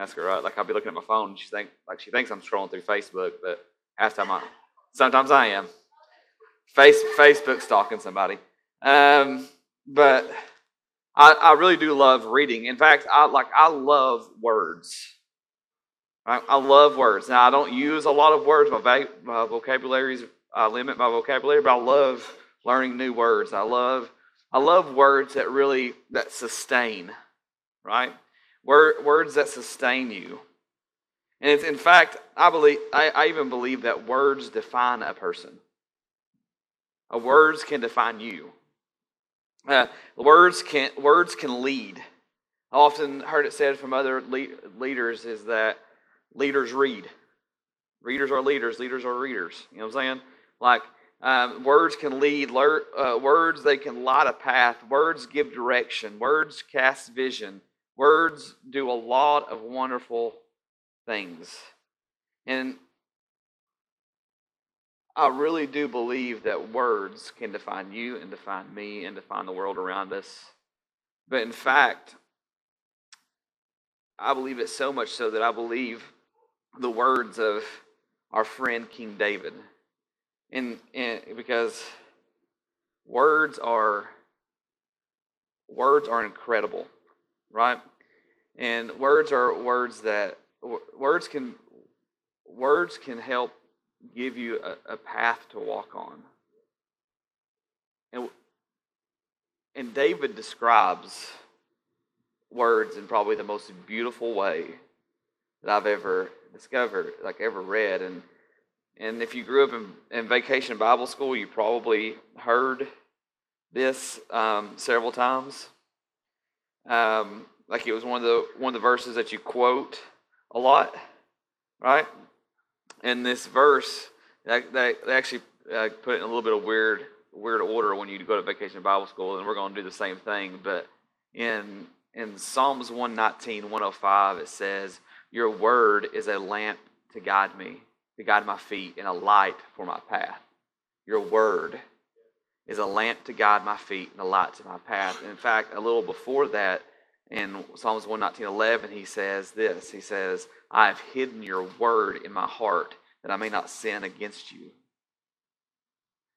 ask her right. Like I'll be looking at my phone, and she think like she thinks I'm scrolling through Facebook, but half time I sometimes I am. Face Facebook stalking somebody. Um, but I, I really do love reading. In fact, I like I love words. I, I love words. Now I don't use a lot of words. My, va- my vocabulary's I limit my vocabulary, but I love learning new words. I love I love words that really that sustain, right? Word, words that sustain you. And it's, in fact, I believe I, I even believe that words define a person. A words can define you. Uh, words can words can lead. I often heard it said from other le- leaders is that leaders read. Readers are leaders. Leaders are readers. You know what I'm saying? Like um, words can lead. Uh, words they can light a path. Words give direction. Words cast vision. Words do a lot of wonderful things. And I really do believe that words can define you and define me and define the world around us. But in fact, I believe it so much so that I believe the words of our friend King David. And, and because words are words are incredible, right? And words are words that words can words can help give you a, a path to walk on. And, and David describes words in probably the most beautiful way that I've ever discovered, like ever read. And and if you grew up in, in vacation Bible school, you probably heard this um, several times. Um, like it was one of the one of the verses that you quote a lot, right? in this verse, they, they, they actually uh, put it in a little bit of weird weird order when you go to vacation Bible school, and we're going to do the same thing. But in in Psalms 119, 105, it says, Your word is a lamp to guide me, to guide my feet, and a light for my path. Your word is a lamp to guide my feet and a light to my path. in fact, a little before that, in Psalms 119, 11, he says this He says, I have hidden your word in my heart that I may not sin against you.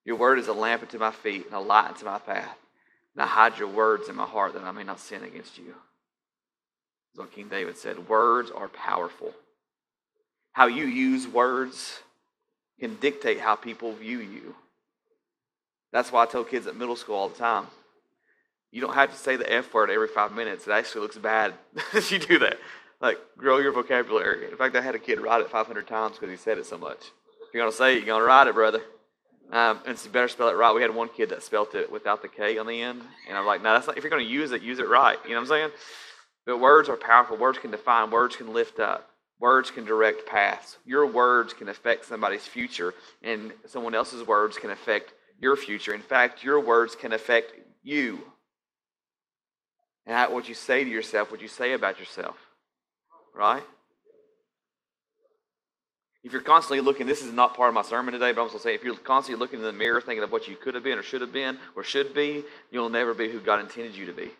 Your word is a lamp unto my feet and a light unto my path. And I hide your words in my heart that I may not sin against you. That's what King David said. Words are powerful. How you use words can dictate how people view you. That's why I tell kids at middle school all the time. You don't have to say the F word every five minutes. It actually looks bad if you do that. Like, grow your vocabulary. In fact, I had a kid write it 500 times because he said it so much. If you're going to say it, you're going to write it, brother. Um, and so you better spell it right. We had one kid that spelled it without the K on the end. And I'm like, no, that's not, if you're going to use it, use it right. You know what I'm saying? But words are powerful. Words can define, words can lift up, words can direct paths. Your words can affect somebody's future, and someone else's words can affect your future. In fact, your words can affect you. And what you say to yourself, what you say about yourself right? If you're constantly looking, this is not part of my sermon today, but I'm going to say if you're constantly looking in the mirror thinking of what you could have been or should have been or should be, you'll never be who God intended you to be.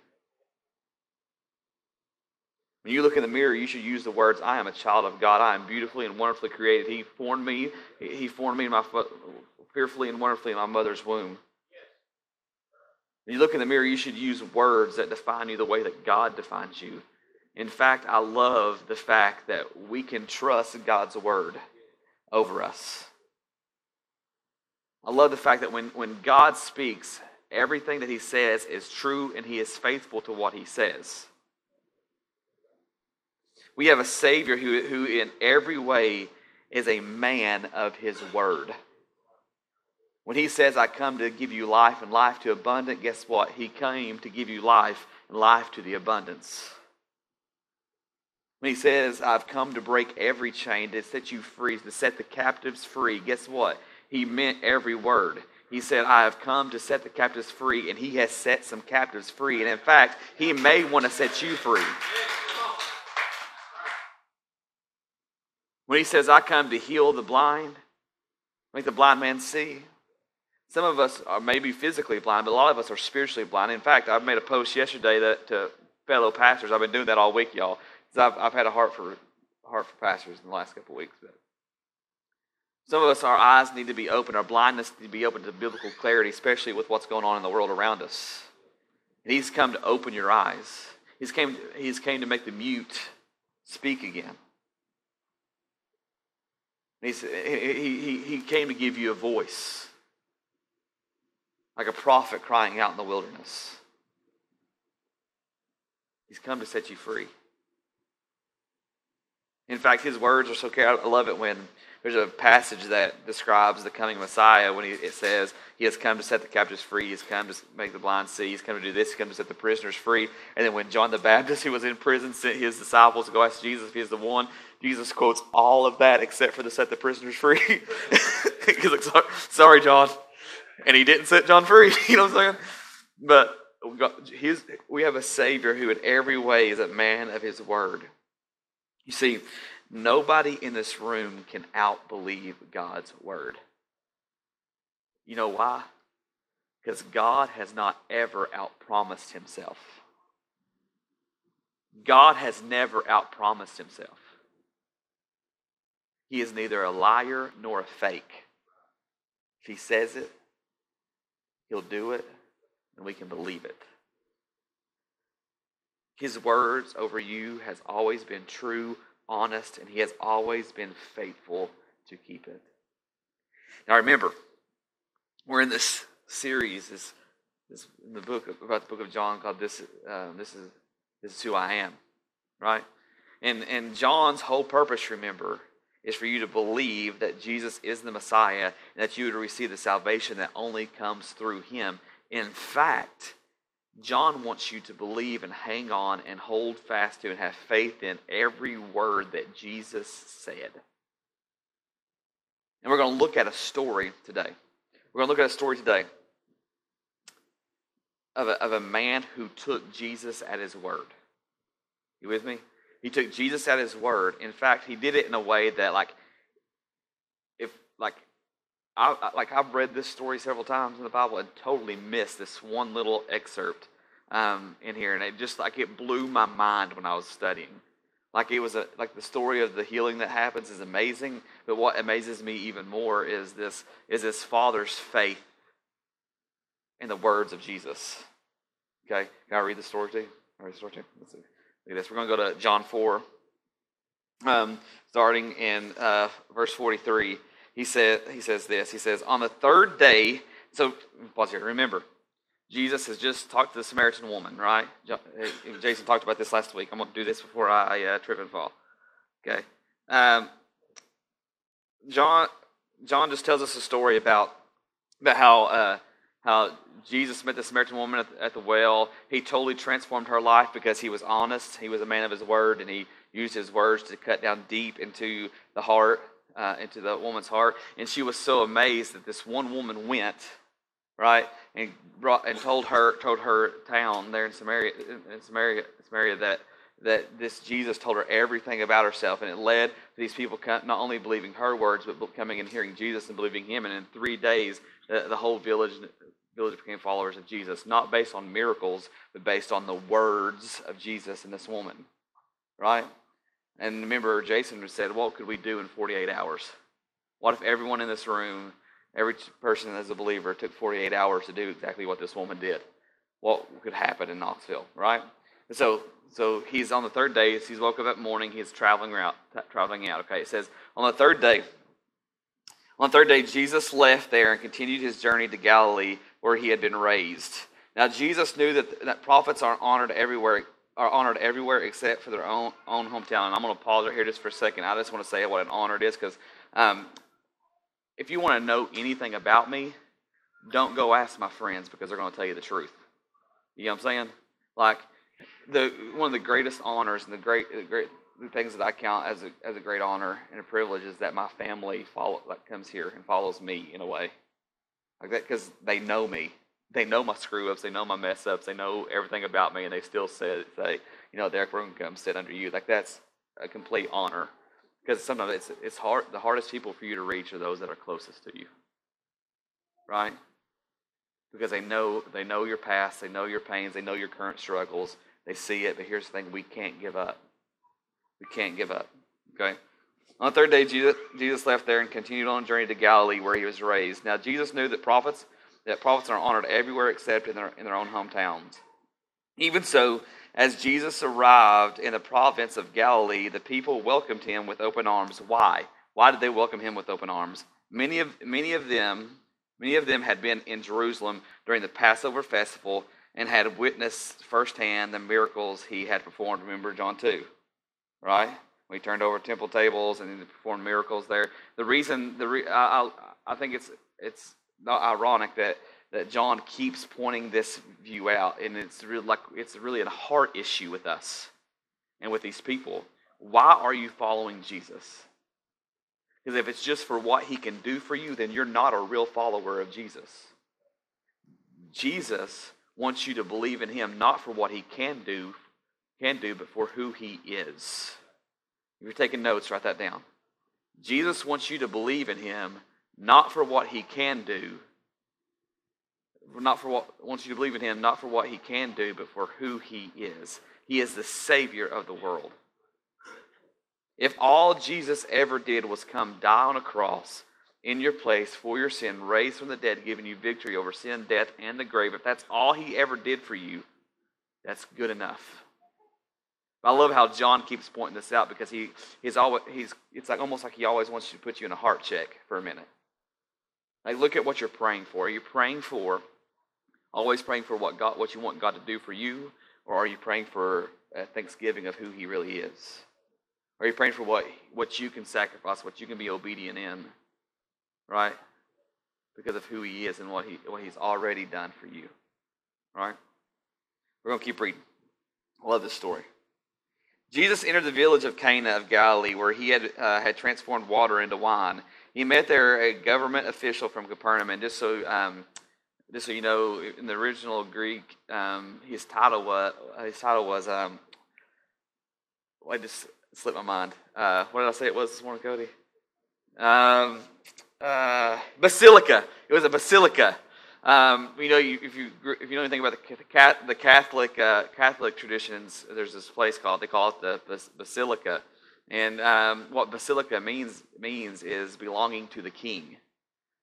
When you look in the mirror, you should use the words, I am a child of God. I am beautifully and wonderfully created. He formed me. He formed me in my, fearfully and wonderfully in my mother's womb. When you look in the mirror, you should use words that define you the way that God defines you. In fact, I love the fact that we can trust God's word over us. I love the fact that when, when God speaks, everything that he says is true and he is faithful to what he says. We have a Savior who, who in every way is a man of his word. When he says, I come to give you life and life to abundant, guess what? He came to give you life and life to the abundance. When he says, I've come to break every chain, to set you free, to set the captives free, guess what? He meant every word. He said, I have come to set the captives free, and he has set some captives free. And in fact, he may want to set you free. When he says, I come to heal the blind, make the blind man see. Some of us are maybe physically blind, but a lot of us are spiritually blind. In fact, I've made a post yesterday that to fellow pastors. I've been doing that all week, y'all I've, I've had a heart for heart for pastors in the last couple of weeks, but some of us, our eyes need to be open, our blindness need to be open to biblical clarity, especially with what's going on in the world around us. And he's come to open your eyes. He's came, he's came to make the mute speak again. He's, he, he, he came to give you a voice, like a prophet crying out in the wilderness. He's come to set you free. In fact, his words are so careful. I love it when there's a passage that describes the coming Messiah when he, it says he has come to set the captives free, he's come to make the blind see, he's come to do this, he's come to set the prisoners free. And then when John the Baptist, who was in prison, sent his disciples to go ask Jesus if he is the one, Jesus quotes all of that except for the set the prisoners free. He's like, sorry, John. And he didn't set John free. You know what I'm saying? But his, we have a Savior who, in every way, is a man of his word. You see, Nobody in this room can outbelieve God's word. You know why? Because God has not ever outpromised himself. God has never outpromised himself. He is neither a liar nor a fake. If he says it, he'll do it, and we can believe it. His words over you has always been true honest, and he has always been faithful to keep it. Now remember, we're in this series, this, this in the book about the book of John called "This uh, This is This is Who I Am," right? And and John's whole purpose, remember, is for you to believe that Jesus is the Messiah and that you would receive the salvation that only comes through Him. In fact, John wants you to believe and hang on and hold fast to and have faith in every word that Jesus said. And we're going to look at a story today. We're going to look at a story today of a, of a man who took Jesus at his word. You with me? He took Jesus at his word. In fact, he did it in a way that, like, if, like, I, like I've read this story several times in the Bible and totally missed this one little excerpt um, in here, and it just like it blew my mind when I was studying. Like it was a like the story of the healing that happens is amazing, but what amazes me even more is this is this father's faith in the words of Jesus. Okay, can I read the story to you? I read the story to you. Let's see. Look at this. We're going to go to John four, um, starting in uh, verse forty three he said he says this. He says, On the third day, so pause here. Remember, Jesus has just talked to the Samaritan woman, right? Jason talked about this last week. I'm going to do this before I uh, trip and fall. Okay. Um, John John just tells us a story about about how uh, how Jesus met the Samaritan woman at the, at the well. He totally transformed her life because he was honest. He was a man of his word, and he used his words to cut down deep into the heart uh, into the woman's heart, and she was so amazed that this one woman went, right, and brought and told her told her town there in Samaria in Samaria Samaria that that this Jesus told her everything about herself, and it led to these people not only believing her words, but coming and hearing Jesus and believing Him. And in three days, the, the whole village village became followers of Jesus, not based on miracles, but based on the words of Jesus and this woman, right? And remember, Jason said, What could we do in 48 hours? What if everyone in this room, every person as a believer, took 48 hours to do exactly what this woman did? What could happen in Knoxville, right? And so, so he's on the third day. He's woke up that morning. He's traveling out. Traveling out. Okay, it says on the third day. On the third day, Jesus left there and continued his journey to Galilee, where he had been raised. Now, Jesus knew that, that prophets are honored everywhere are honored everywhere except for their own own hometown. And I'm going to pause right here just for a second. I just want to say what an honor it is because um, if you want to know anything about me, don't go ask my friends because they're going to tell you the truth. You know what I'm saying? Like the one of the greatest honors and the great the great the things that I count as a as a great honor and a privilege is that my family follow like comes here and follows me in a way like that because they know me they know my screw ups, they know my mess ups, they know everything about me, and they still say, say you know, Derek, we're going to come sit under you. Like that's a complete honor because sometimes it's it's hard. The hardest people for you to reach are those that are closest to you, right? Because they know they know your past, they know your pains, they know your current struggles. They see it, but here's the thing: we can't give up. We can't give up. Okay? On the third day, Jesus, Jesus left there and continued on a journey to Galilee where he was raised. Now, Jesus knew that prophets, that prophets are honored everywhere except in their, in their own hometowns. Even so, as Jesus arrived in the province of Galilee, the people welcomed him with open arms. Why? Why did they welcome him with open arms? Many of, many of them Many of them had been in Jerusalem during the Passover festival and had witnessed firsthand the miracles he had performed. Remember John 2, right? We turned over temple tables and performed miracles there. The reason, the re, I, I, think it's it's ironic that that John keeps pointing this view out, and it's really like it's really a heart issue with us and with these people. Why are you following Jesus? Because if it's just for what he can do for you, then you're not a real follower of Jesus. Jesus wants you to believe in him not for what he can do, can do, but for who he is. If you're taking notes, write that down. Jesus wants you to believe in him not for what he can do, not for what wants you to believe in him not for what he can do, but for who he is. He is the savior of the world. If all Jesus ever did was come die on a cross in your place for your sin, raised from the dead, giving you victory over sin, death, and the grave, if that's all he ever did for you, that's good enough. I love how John keeps pointing this out because he, he's always, he's, it's like almost like he always wants you to put you in a heart check for a minute. Like, look at what you're praying for. Are you praying for, always praying for what, God, what you want God to do for you, or are you praying for a thanksgiving of who he really is? Are you praying for what, what you can sacrifice, what you can be obedient in? Right? Because of who he is and what, he, what he's already done for you. Right? We're to keep reading. I love this story. Jesus entered the village of Cana of Galilee, where he had, uh, had transformed water into wine. He met there a government official from Capernaum, and just so um, just so you know, in the original Greek, um, his title was his title was um, I just slipped my mind. Uh, what did I say it was this morning, Cody? Um, uh, basilica. It was a basilica. Um, you know, you, if you if you know anything about the, the Catholic uh, Catholic traditions, there's this place called they call it the basilica, and um, what basilica means means is belonging to the king.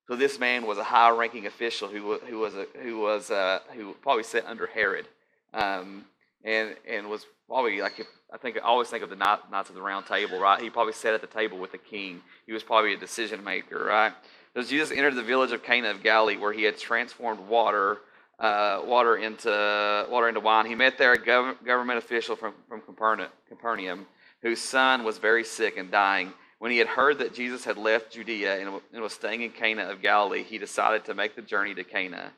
So this man was a high-ranking official who who was a, who was uh, who probably sat under Herod, um, and and was probably like I think I always think of the Knights of the Round Table, right? He probably sat at the table with the king. He was probably a decision maker, right? So Jesus entered the village of Cana of Galilee, where he had transformed water uh, water into water into wine. He met there a gov- government official from from Capernaum, whose son was very sick and dying. When he had heard that Jesus had left Judea and, and was staying in Cana of Galilee, he decided to make the journey to Cana.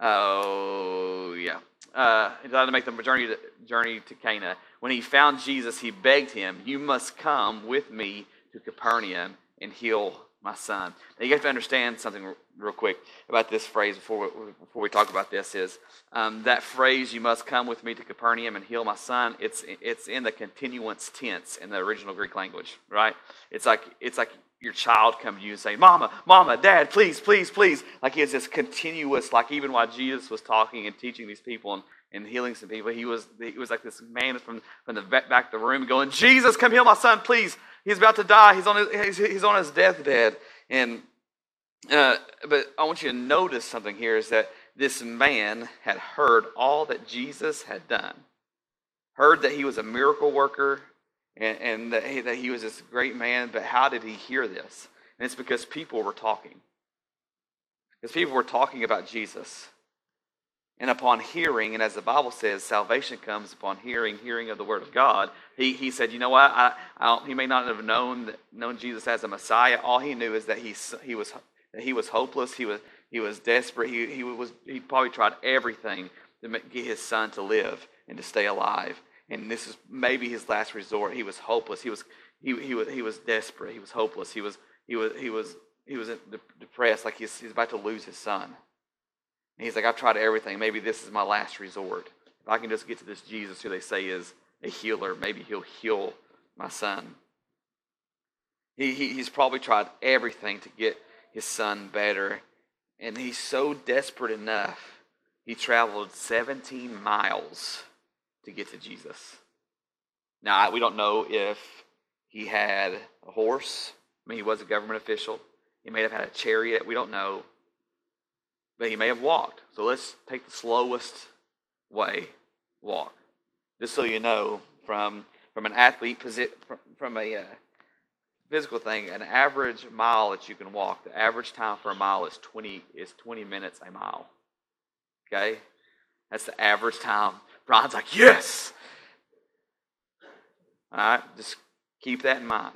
Oh yeah, uh, he decided to make the journey to, journey to Cana. When he found Jesus, he begged him, You must come with me to Capernaum and heal my son. Now, you have to understand something real quick about this phrase before we, before we talk about this is um, that phrase, you must come with me to Capernaum and heal my son, it's, it's in the continuance tense in the original Greek language, right? It's like, it's like your child come to you and say, Mama, Mama, Dad, please, please, please. Like has this continuous, like even while Jesus was talking and teaching these people and, and healing some people, he was he was like this man from, from the back of the room going, Jesus, come heal my son, please. He's about to die. He's on his, he's, on his deathbed. And uh, but I want you to notice something here is that this man had heard all that Jesus had done, heard that he was a miracle worker, and, and that, that he was this great man, but how did he hear this? And it's because people were talking. Because people were talking about Jesus. And upon hearing, and as the Bible says, salvation comes upon hearing, hearing of the Word of God. He, he said, You know what? I, I he may not have known, known Jesus as a Messiah. All he knew is that he, he, was, that he was hopeless. He was, he was desperate. He, he, was, he probably tried everything to get his son to live and to stay alive and this is maybe his last resort. He was hopeless. He was he, he was he was desperate. He was hopeless. He was he was he was he was depressed, like he's he's about to lose his son. And he's like, I've tried everything. Maybe this is my last resort. If I can just get to this Jesus, who they say is a healer, maybe he'll heal my son. He, he he's probably tried everything to get his son better, and he's so desperate enough. He traveled 17 miles to get to Jesus. Now, we don't know if he had a horse. I mean, he was a government official. He may have had a chariot. We don't know. But he may have walked. So let's take the slowest way walk. Just so you know, from, from an athlete, from a uh, physical thing, an average mile that you can walk, the average time for a mile is 20, is 20 minutes a mile. Okay? That's the average time. Brian's like, yes! All right, just keep that in mind.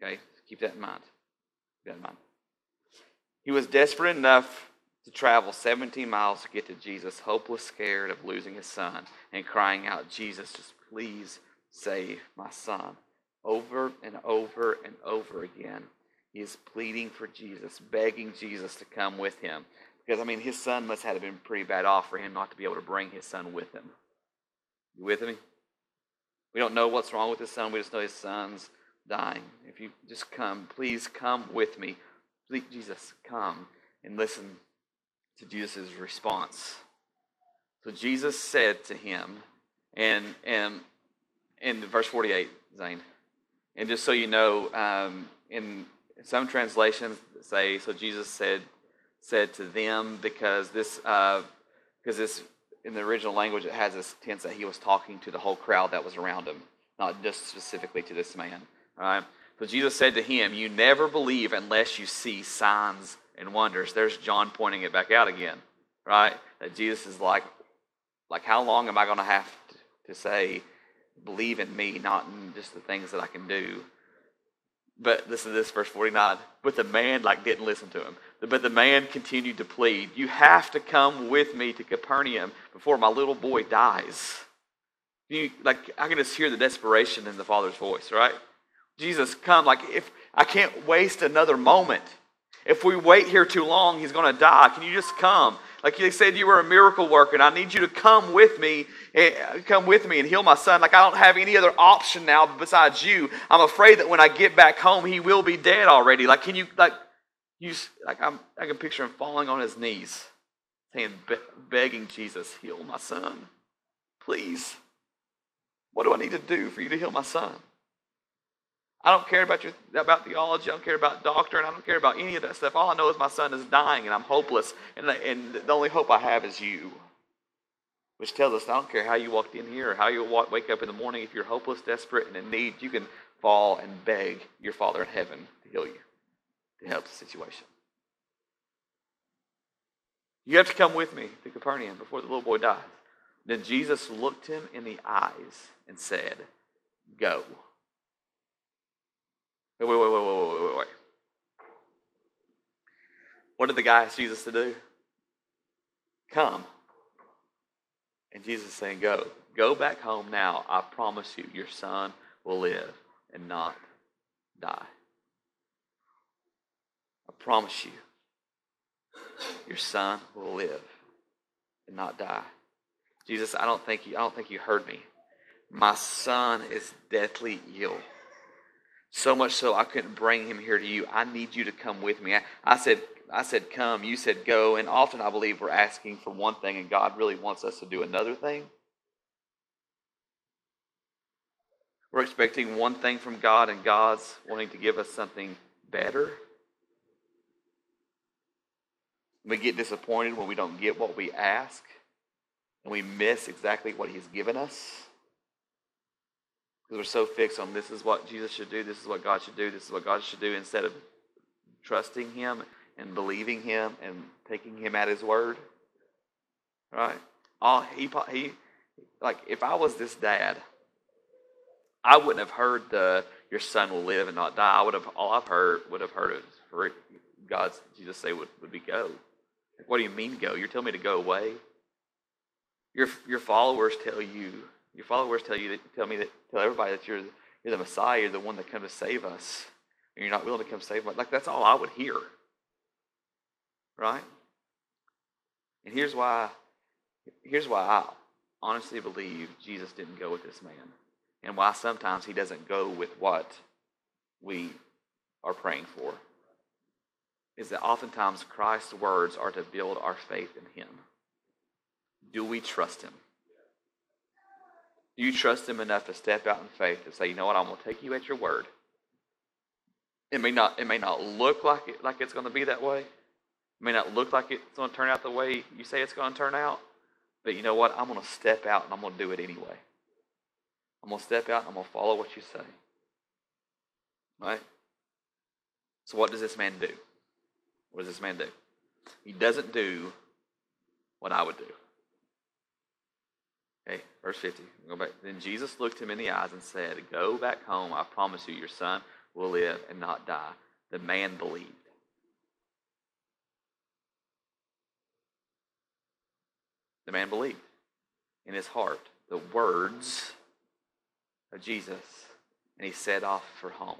Okay, keep that in mind. Keep that in mind. He was desperate enough to travel 17 miles to get to Jesus, hopeless, scared of losing his son, and crying out, Jesus, just please save my son. Over and over and over again, he is pleading for Jesus, begging Jesus to come with him. Because, I mean, his son must have been pretty bad off for him not to be able to bring his son with him. You with me? We don't know what's wrong with his son. We just know his son's dying. If you just come, please come with me. Please, Jesus, come and listen to Jesus' response. So Jesus said to him, and and in verse 48, Zane, and just so you know, um, in some translations say, so Jesus said said to them because this because uh, this in the original language, it has this tense that he was talking to the whole crowd that was around him, not just specifically to this man. Right? So Jesus said to him, You never believe unless you see signs and wonders. There's John pointing it back out again, right? That Jesus is like, like how long am I going to have to say, believe in me, not in just the things that I can do? But listen to this, verse 49. But the man like didn't listen to him. But the man continued to plead, You have to come with me to Capernaum before my little boy dies. You, like I can just hear the desperation in the father's voice, right? Jesus, come. Like if I can't waste another moment. If we wait here too long, he's going to die. Can you just come? Like they said, you were a miracle worker, and I need you to come with me, eh, come with me and heal my son. Like I don't have any other option now besides you. I'm afraid that when I get back home, he will be dead already. Like, can you like, you like I'm, I can picture him falling on his knees, saying, begging Jesus, heal my son, please. What do I need to do for you to heal my son? I don't care about your about theology. I don't care about doctrine. I don't care about any of that stuff. All I know is my son is dying, and I'm hopeless. And, and the only hope I have is you. Which tells us I don't care how you walked in here or how you walk, wake up in the morning. If you're hopeless, desperate, and in need, you can fall and beg your Father in heaven to heal you, to help the situation. You have to come with me to Capernaum before the little boy dies. Then Jesus looked him in the eyes and said, Go. Wait, wait, wait, wait, wait, wait, wait. What did the guy ask Jesus to do? Come. And Jesus is saying, Go. Go back home now. I promise you, your son will live and not die. I promise you, your son will live and not die. Jesus, I don't think you, I don't think you heard me. My son is deathly ill. So much so I couldn't bring him here to you. I need you to come with me. I, I said, I said, come. You said, go. And often I believe we're asking for one thing and God really wants us to do another thing. We're expecting one thing from God and God's wanting to give us something better. We get disappointed when we don't get what we ask and we miss exactly what He's given us. Because we're so fixed on this is what Jesus should do, this is what God should do, this is what God should do, instead of trusting Him and believing Him and taking Him at His word. Right? All he, he, like, if I was this dad, I wouldn't have heard the your son will live and not die. I would have all I've heard would have heard for God's Jesus say would, would be go. Like, what do you mean go? You're telling me to go away? Your your followers tell you your followers tell you that, tell me that tell everybody that you're you're the Messiah, you're the one that come to save us, and you're not willing to come save us. Like that's all I would hear. Right? And here's why here's why I honestly believe Jesus didn't go with this man. And why sometimes he doesn't go with what we are praying for. Is that oftentimes Christ's words are to build our faith in him. Do we trust him? Do you trust him enough to step out in faith and say, you know what, I'm going to take you at your word? It may not, it may not look like, it, like it's going to be that way. It may not look like it's going to turn out the way you say it's going to turn out. But you know what? I'm going to step out and I'm going to do it anyway. I'm going to step out and I'm going to follow what you say. Right? So, what does this man do? What does this man do? He doesn't do what I would do. Okay, verse 50. Go back. Then Jesus looked him in the eyes and said, Go back home. I promise you, your son will live and not die. The man believed. The man believed in his heart the words of Jesus, and he set off for home.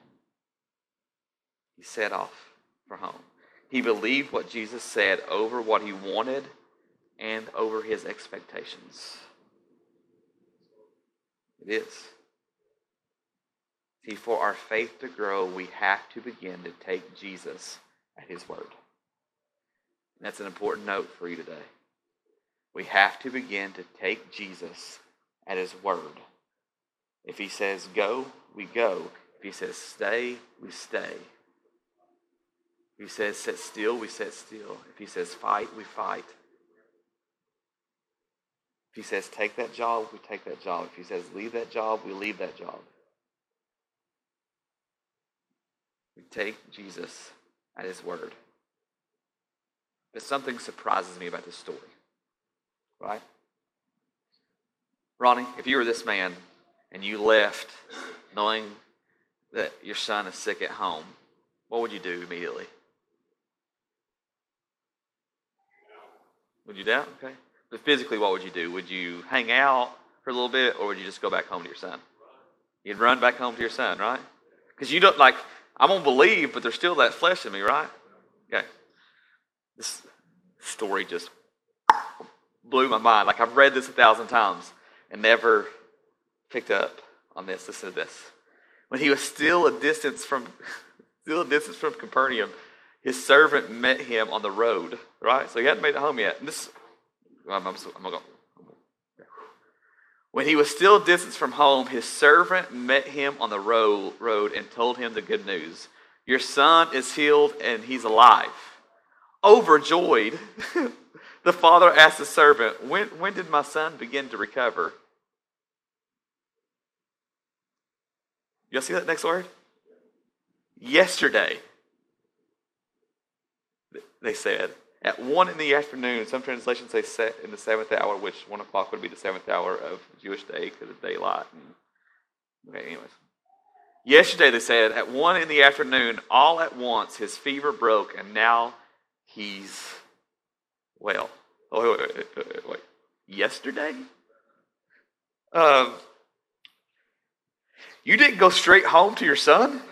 He set off for home. He believed what Jesus said over what he wanted and over his expectations. It is. See, for our faith to grow, we have to begin to take Jesus at his word. And that's an important note for you today. We have to begin to take Jesus at his word. If he says go, we go. If he says stay, we stay. If he says sit still, we sit still. If he says fight, we fight. He says take that job, we take that job. If he says leave that job, we leave that job. We take Jesus at his word. But something surprises me about this story. Right? Ronnie, if you were this man and you left knowing that your son is sick at home, what would you do immediately? Would you doubt? Okay. But physically, what would you do? Would you hang out for a little bit, or would you just go back home to your son? You'd run back home to your son, right? Because you don't like. I'm gonna believe, but there's still that flesh in me, right? Okay. This story just blew my mind. Like I've read this a thousand times and never picked up on this. Listen to this. When he was still a distance from, still a distance from Capernaum, his servant met him on the road, right? So he hadn't made it home yet. And this, I'm, I'm, I'm gonna go. When he was still a distance from home, his servant met him on the road, road and told him the good news. Your son is healed and he's alive. Overjoyed, the father asked the servant, when, when did my son begin to recover? Y'all see that next word? Yesterday they said. At one in the afternoon, some translations say set in the seventh hour, which one o'clock would be the seventh hour of Jewish day because of daylight. And, okay, anyways. Yesterday they said at one in the afternoon, all at once his fever broke, and now he's well. Oh wait, wait, wait, wait. Yesterday? Um, you didn't go straight home to your son?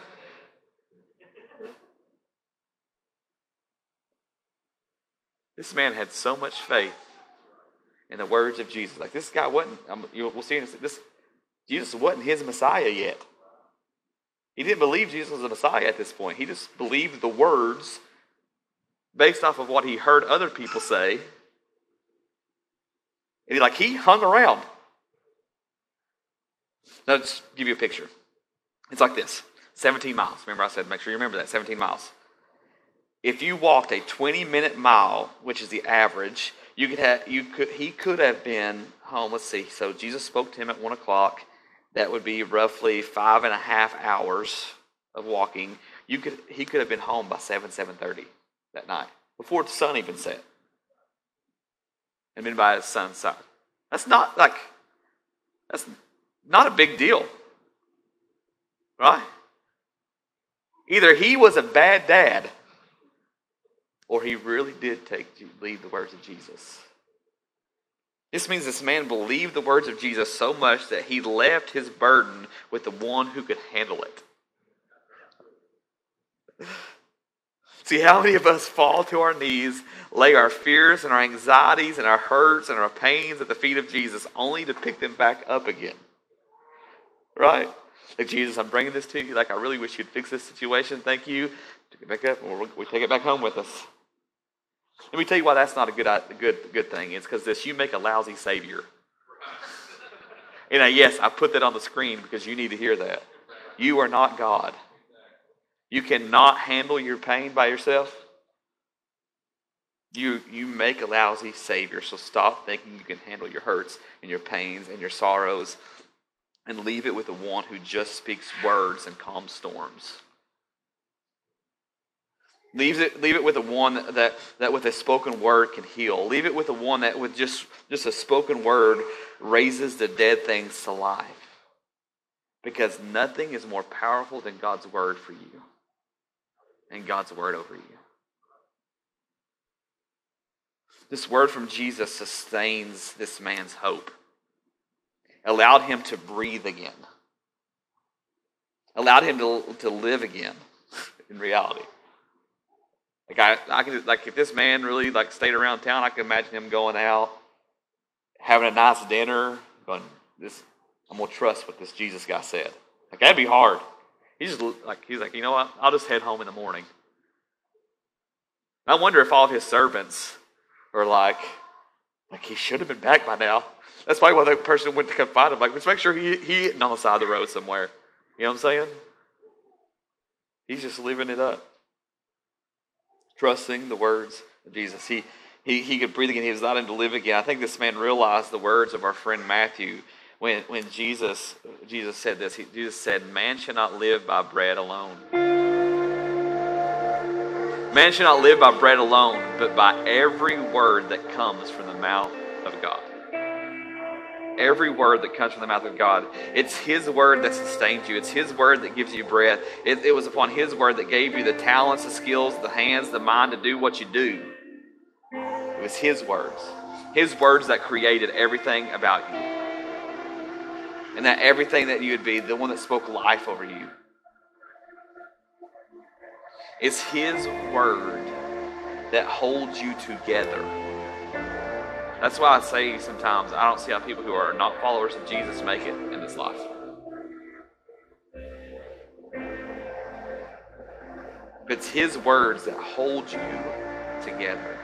This man had so much faith in the words of Jesus. Like this guy wasn't. Um, we'll see. This Jesus wasn't his Messiah yet. He didn't believe Jesus was a Messiah at this point. He just believed the words based off of what he heard other people say. And he like he hung around. Now, let's give you a picture. It's like this 17 miles. Remember, I said make sure you remember that 17 miles if you walked a 20 minute mile, which is the average, you could have, you could, he could have been home. Let's see. So Jesus spoke to him at one o'clock. That would be roughly five and a half hours of walking. You could, he could have been home by 7, 7.30 that night before the sun even set and been by his son's side. That's not like, that's not a big deal. Right? Either he was a bad dad or he really did take believe the words of Jesus. This means this man believed the words of Jesus so much that he left his burden with the one who could handle it. See, how many of us fall to our knees, lay our fears and our anxieties and our hurts and our pains at the feet of Jesus, only to pick them back up again? Right? Like, Jesus, I'm bringing this to you. Like, I really wish you'd fix this situation. Thank you. Take it back up, and we take it back home with us. Let me tell you why that's not a good, good, good thing. It's because this you make a lousy savior. And I, yes, I put that on the screen because you need to hear that. You are not God. You cannot handle your pain by yourself. You, you make a lousy Savior, so stop thinking you can handle your hurts and your pains and your sorrows and leave it with the one who just speaks words and calms storms. Leave it, leave it with the one that, that with a spoken word can heal. Leave it with the one that with just, just a spoken word raises the dead things to life. Because nothing is more powerful than God's word for you and God's word over you. This word from Jesus sustains this man's hope, allowed him to breathe again, allowed him to, to live again in reality. Like I, I can like if this man really like stayed around town, I can imagine him going out, having a nice dinner, going, "This, I'm gonna trust what this Jesus guy said." Like that'd be hard. He's just like he's like, you know what? I'll just head home in the morning. I wonder if all of his servants are like, like he should have been back by now. That's probably why the person went to come find him, like, let's make sure he he on the side of the road somewhere. You know what I'm saying? He's just living it up trusting the words of Jesus. He, he, he could breathe again. He was not able to live again. I think this man realized the words of our friend Matthew when, when Jesus, Jesus said this. He, Jesus said, Man shall not live by bread alone. Man shall not live by bread alone, but by every word that comes from the mouth every word that comes from the mouth of God. It's His word that sustains you, it's His word that gives you breath. It, it, was upon His word that gave you the talents, the skills, the hands, the mind to do what you do. It was His words. His words that created everything about you. And that everything that you would be, the one that spoke life over you. It's His word that holds you together. That's why I say sometimes I don't see how people who are not followers of Jesus make it in this life. It's His words that hold you together.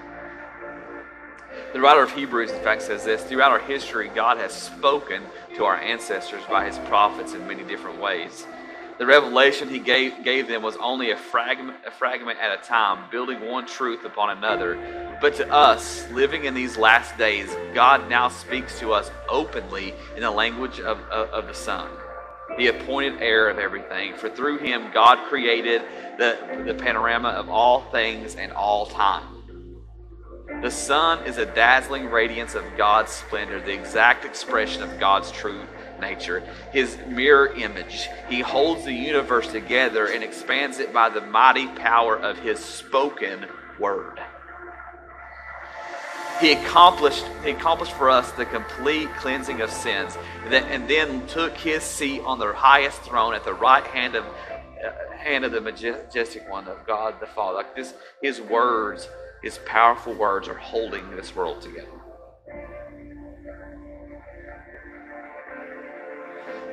The writer of Hebrews, in fact, says this Throughout our history, God has spoken to our ancestors by His prophets in many different ways. The revelation he gave, gave them was only a fragment, a fragment at a time, building one truth upon another. But to us, living in these last days, God now speaks to us openly in the language of, of, of the Son, the appointed heir of everything. For through him, God created the, the panorama of all things and all time. The Son is a dazzling radiance of God's splendor, the exact expression of God's truth nature, his mirror image. He holds the universe together and expands it by the mighty power of his spoken word. He accomplished, he accomplished for us the complete cleansing of sins, and then took his seat on the highest throne at the right hand of uh, hand of the majestic one of God the Father. Like this, his words, his powerful words, are holding this world together.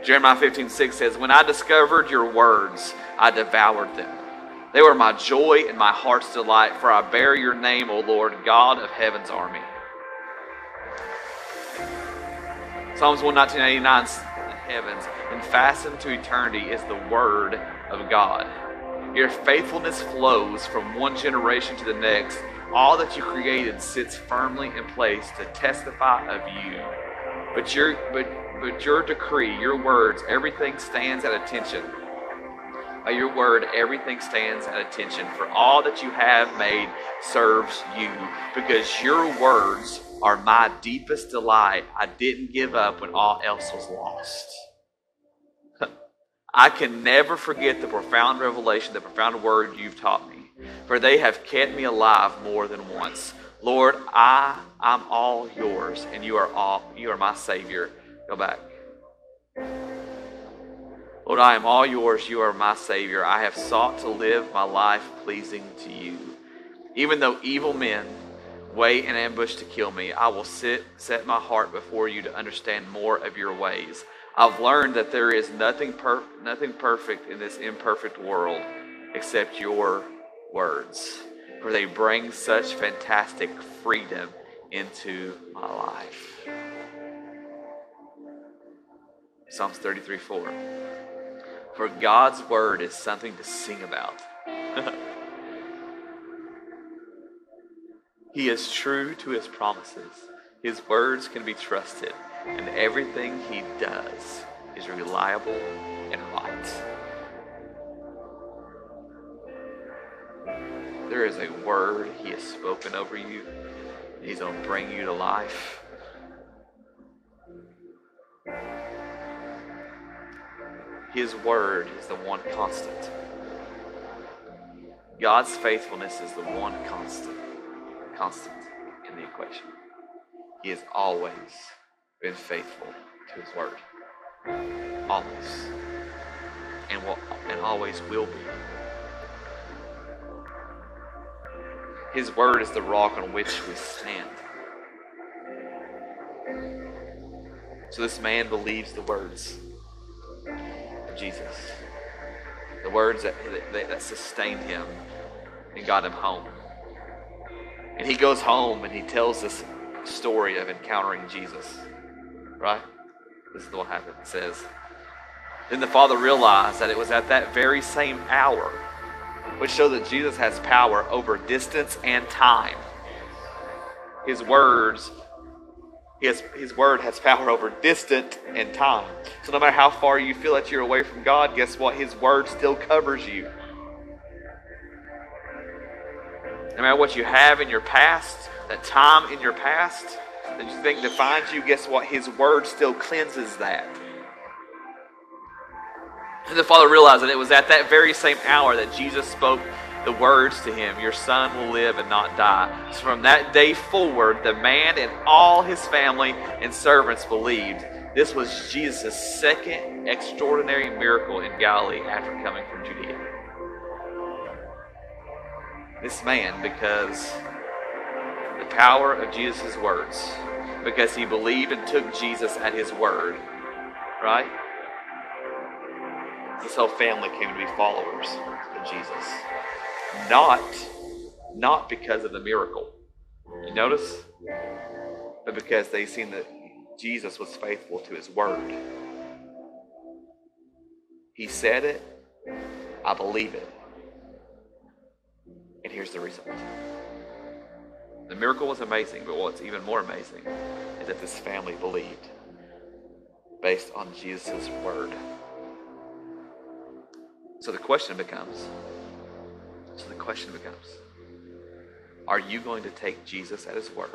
Jeremiah 15, 6 says, When I discovered your words, I devoured them. They were my joy and my heart's delight, for I bear your name, O Lord, God of heaven's army. Psalms 119, heavens, and fastened to eternity is the word of God. Your faithfulness flows from one generation to the next. All that you created sits firmly in place to testify of you. But your but but your decree, your words, everything stands at attention. By your word, everything stands at attention. For all that you have made serves you, because your words are my deepest delight. I didn't give up when all else was lost. I can never forget the profound revelation, the profound word you've taught me, for they have kept me alive more than once. Lord, I I'm all yours, and you are all you are my Savior. Go back. Lord, I am all yours. You are my Savior. I have sought to live my life pleasing to you. Even though evil men wait in ambush to kill me, I will sit, set my heart before you to understand more of your ways. I've learned that there is nothing, per- nothing perfect in this imperfect world except your words, for they bring such fantastic freedom into my life. Psalms 33 4. For God's word is something to sing about. he is true to his promises. His words can be trusted, and everything he does is reliable and right. There is a word he has spoken over you. He's going to bring you to life. His word is the one constant. God's faithfulness is the one constant, constant in the equation. He has always been faithful to his word. Always. And will and always will be. His word is the rock on which we stand. So this man believes the words Jesus, the words that, that, that sustained him and got him home. And he goes home and he tells this story of encountering Jesus. Right? This is what happened. It says, Then the father realized that it was at that very same hour, which shows that Jesus has power over distance and time. His words his, his word has power over distance and time. So no matter how far you feel that you're away from God, guess what? His word still covers you. No matter what you have in your past, that time in your past that you think defines you, guess what? His word still cleanses that. And the father realized that it was at that very same hour that Jesus spoke the words to him, Your son will live and not die. So from that day forward, the man and all his family and servants believed. This was Jesus' second extraordinary miracle in Galilee after coming from Judea. This man, because the power of Jesus' words, because he believed and took Jesus at his word, right? His whole family came to be followers of Jesus. Not, not because of the miracle. You notice? But because they seen that Jesus was faithful to his word. He said it, I believe it. And here's the result. The miracle was amazing, but what's even more amazing is that this family believed based on Jesus' word. So the question becomes so the question becomes Are you going to take Jesus at his word?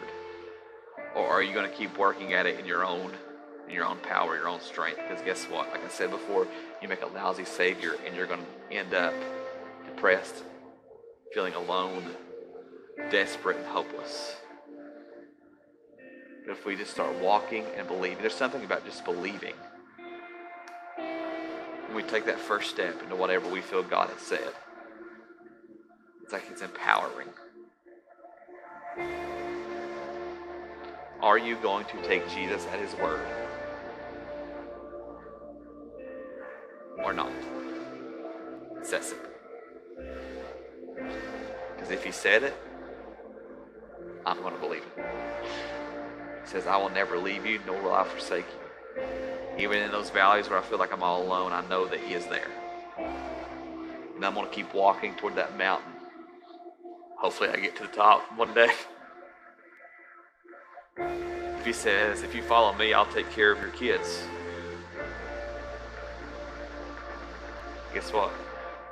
Or are you going to keep working at it in your own in your own power, your own strength? Because guess what? Like I said before, you make a lousy savior and you're going to end up depressed, feeling alone, desperate, and hopeless. But if we just start walking and believing, there's something about just believing. When we take that first step into whatever we feel God has said, it's like it's empowering. Are you going to take Jesus at his word? Or not? That simple. Because if he said it, I'm going to believe it. He says, I will never leave you, nor will I forsake you. Even in those valleys where I feel like I'm all alone, I know that he is there. And I'm going to keep walking toward that mountain Hopefully, I get to the top one day. If he says, if you follow me, I'll take care of your kids. Guess what?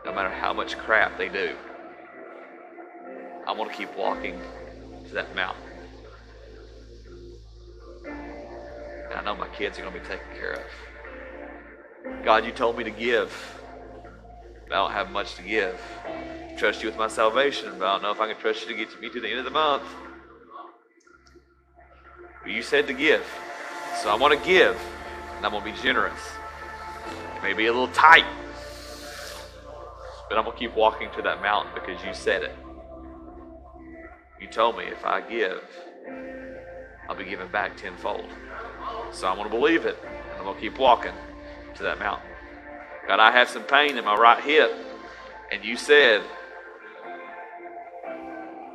No matter how much crap they do, I'm going to keep walking to that mountain. And I know my kids are going to be taken care of. God, you told me to give, but I don't have much to give trust you with my salvation, but I don't know if I can trust you to get me to the end of the month. But you said to give. So I want to give, and I'm going to be generous. It may be a little tight, but I'm going to keep walking to that mountain because you said it. You told me if I give, I'll be given back tenfold. So I'm going to believe it, and I'm going to keep walking to that mountain. God, I have some pain in my right hip, and you said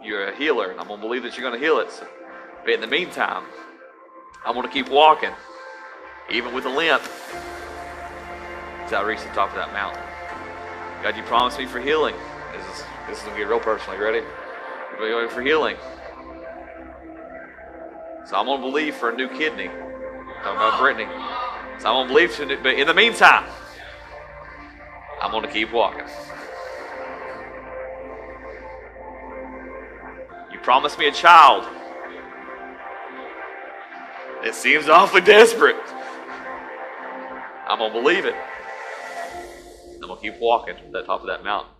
you're a healer, and I'm going to believe that you're going to heal it. So, but in the meantime, I'm going to keep walking, even with a limp, as I reach the top of that mountain. God, you promised me for healing. This is this is gonna get real personal. You ready? You're going for healing. So I'm gonna believe for a new kidney. Talking about Brittany. So I'm gonna believe for it, but in the meantime, I'm gonna keep walking. You promised me a child. It seems awfully desperate. I'm gonna believe it. I'm gonna keep walking to the top of that mountain.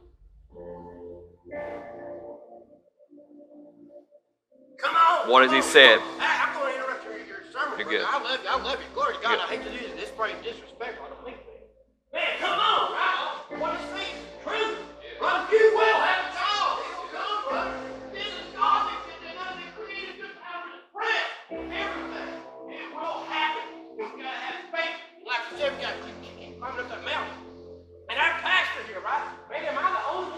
Come on. What has he said? I'm going to interrupt your, your sermon. You're good. I love you. I love you. Glory to God. Good. I hate to do this. This brings disrespect on the people. Man, come on, right? What is faith? Truth. Brother, you will right? Man, am I the only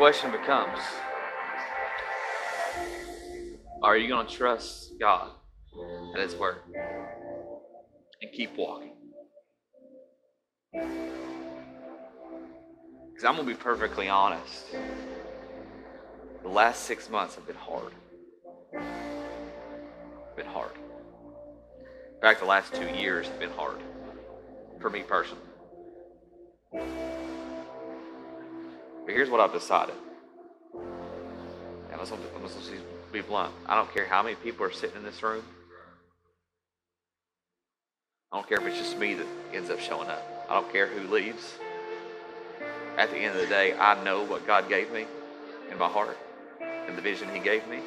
question becomes Are you going to trust God and His Word and keep walking? Because I'm going to be perfectly honest. The last six months have been hard. Been hard. In fact, the last two years have been hard for me personally. But here's what I've decided. And let's, let's be blunt. I don't care how many people are sitting in this room. I don't care if it's just me that ends up showing up. I don't care who leaves. At the end of the day, I know what God gave me in my heart and the vision He gave me.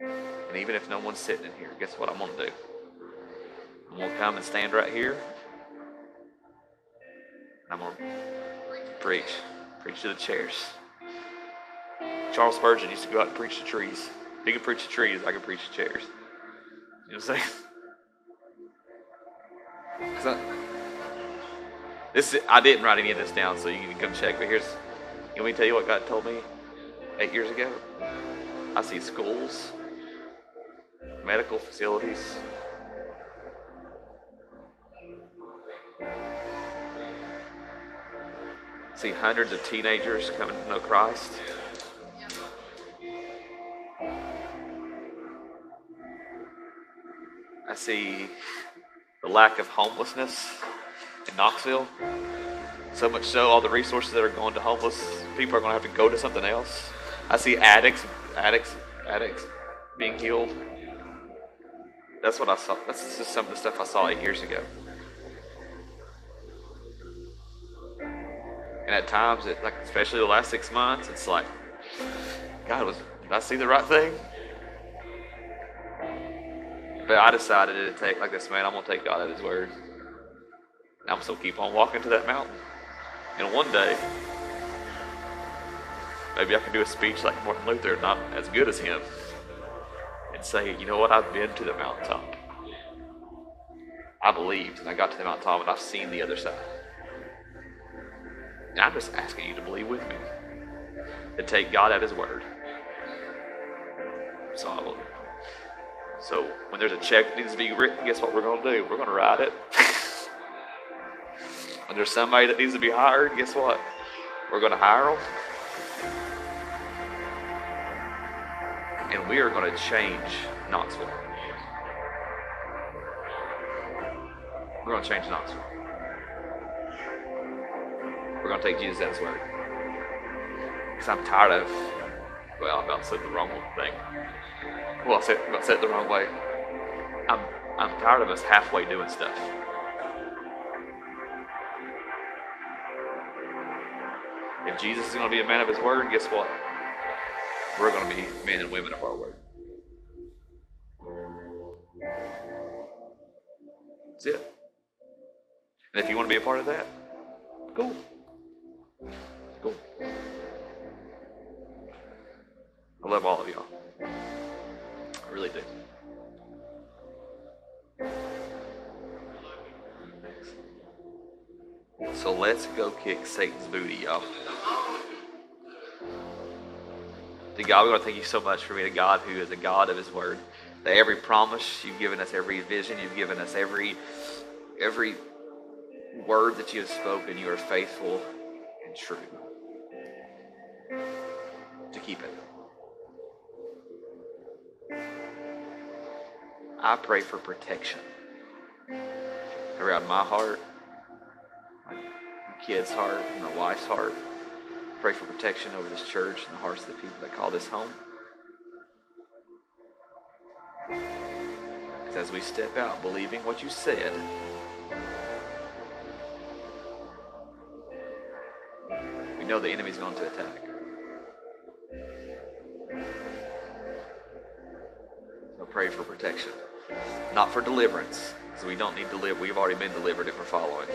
And even if no one's sitting in here, guess what I'm going to do? I'm going to come and stand right here. I'm going to preach. Preach to the chairs. Charles Spurgeon used to go out and preach to trees. If he could preach to trees, I could preach to chairs. You know what I'm saying? I, this I didn't write any of this down, so you can come check. But here's, let me tell you what God told me eight years ago. I see schools medical facilities. I see hundreds of teenagers coming to know Christ. I see the lack of homelessness in Knoxville. So much so, all the resources that are going to homeless people are going to have to go to something else. I see addicts, addicts, addicts being healed. That's what I saw. That's just some of the stuff I saw eight years ago. And at times, it, like especially the last six months, it's like, God, was did I see the right thing? But I decided to take like this man. I'm gonna take God at His word. And I'm still keep on walking to that mountain. And one day, maybe I can do a speech like Martin Luther, not as good as him, and say, you know what? I've been to the mountaintop. I believed, and I got to the mountaintop, and I've seen the other side. And I'm just asking you to believe with me, to take God at His word. So I will. So when there's a check that needs to be written, guess what we're going to do? We're going to write it. when there's somebody that needs to be hired, guess what? We're going to hire them. And we are going to change Knoxville. We're going to change Knoxville. We're going to take Jesus at his word. Because I'm tired of, well, I'm about say the wrong thing. Well, I said, I said it the wrong way. I'm, I'm tired of us halfway doing stuff. If Jesus is going to be a man of his word, guess what? We're going to be men and women of our word. That's it. And if you want to be a part of that. Cool. I love all of y'all. I really do. So let's go kick Satan's booty, y'all. To God, we want to thank you so much for being a God who is a God of His Word. That every promise you've given us, every vision you've given us, every every word that you have spoken, you are faithful and true to keep it. I pray for protection around my heart, my kid's heart, my wife's heart. Pray for protection over this church and the hearts of the people that call this home. Because as we step out believing what you said, we know the enemy's going to attack. So pray for protection, not for deliverance, because we don't need to live. We've already been delivered if we're following.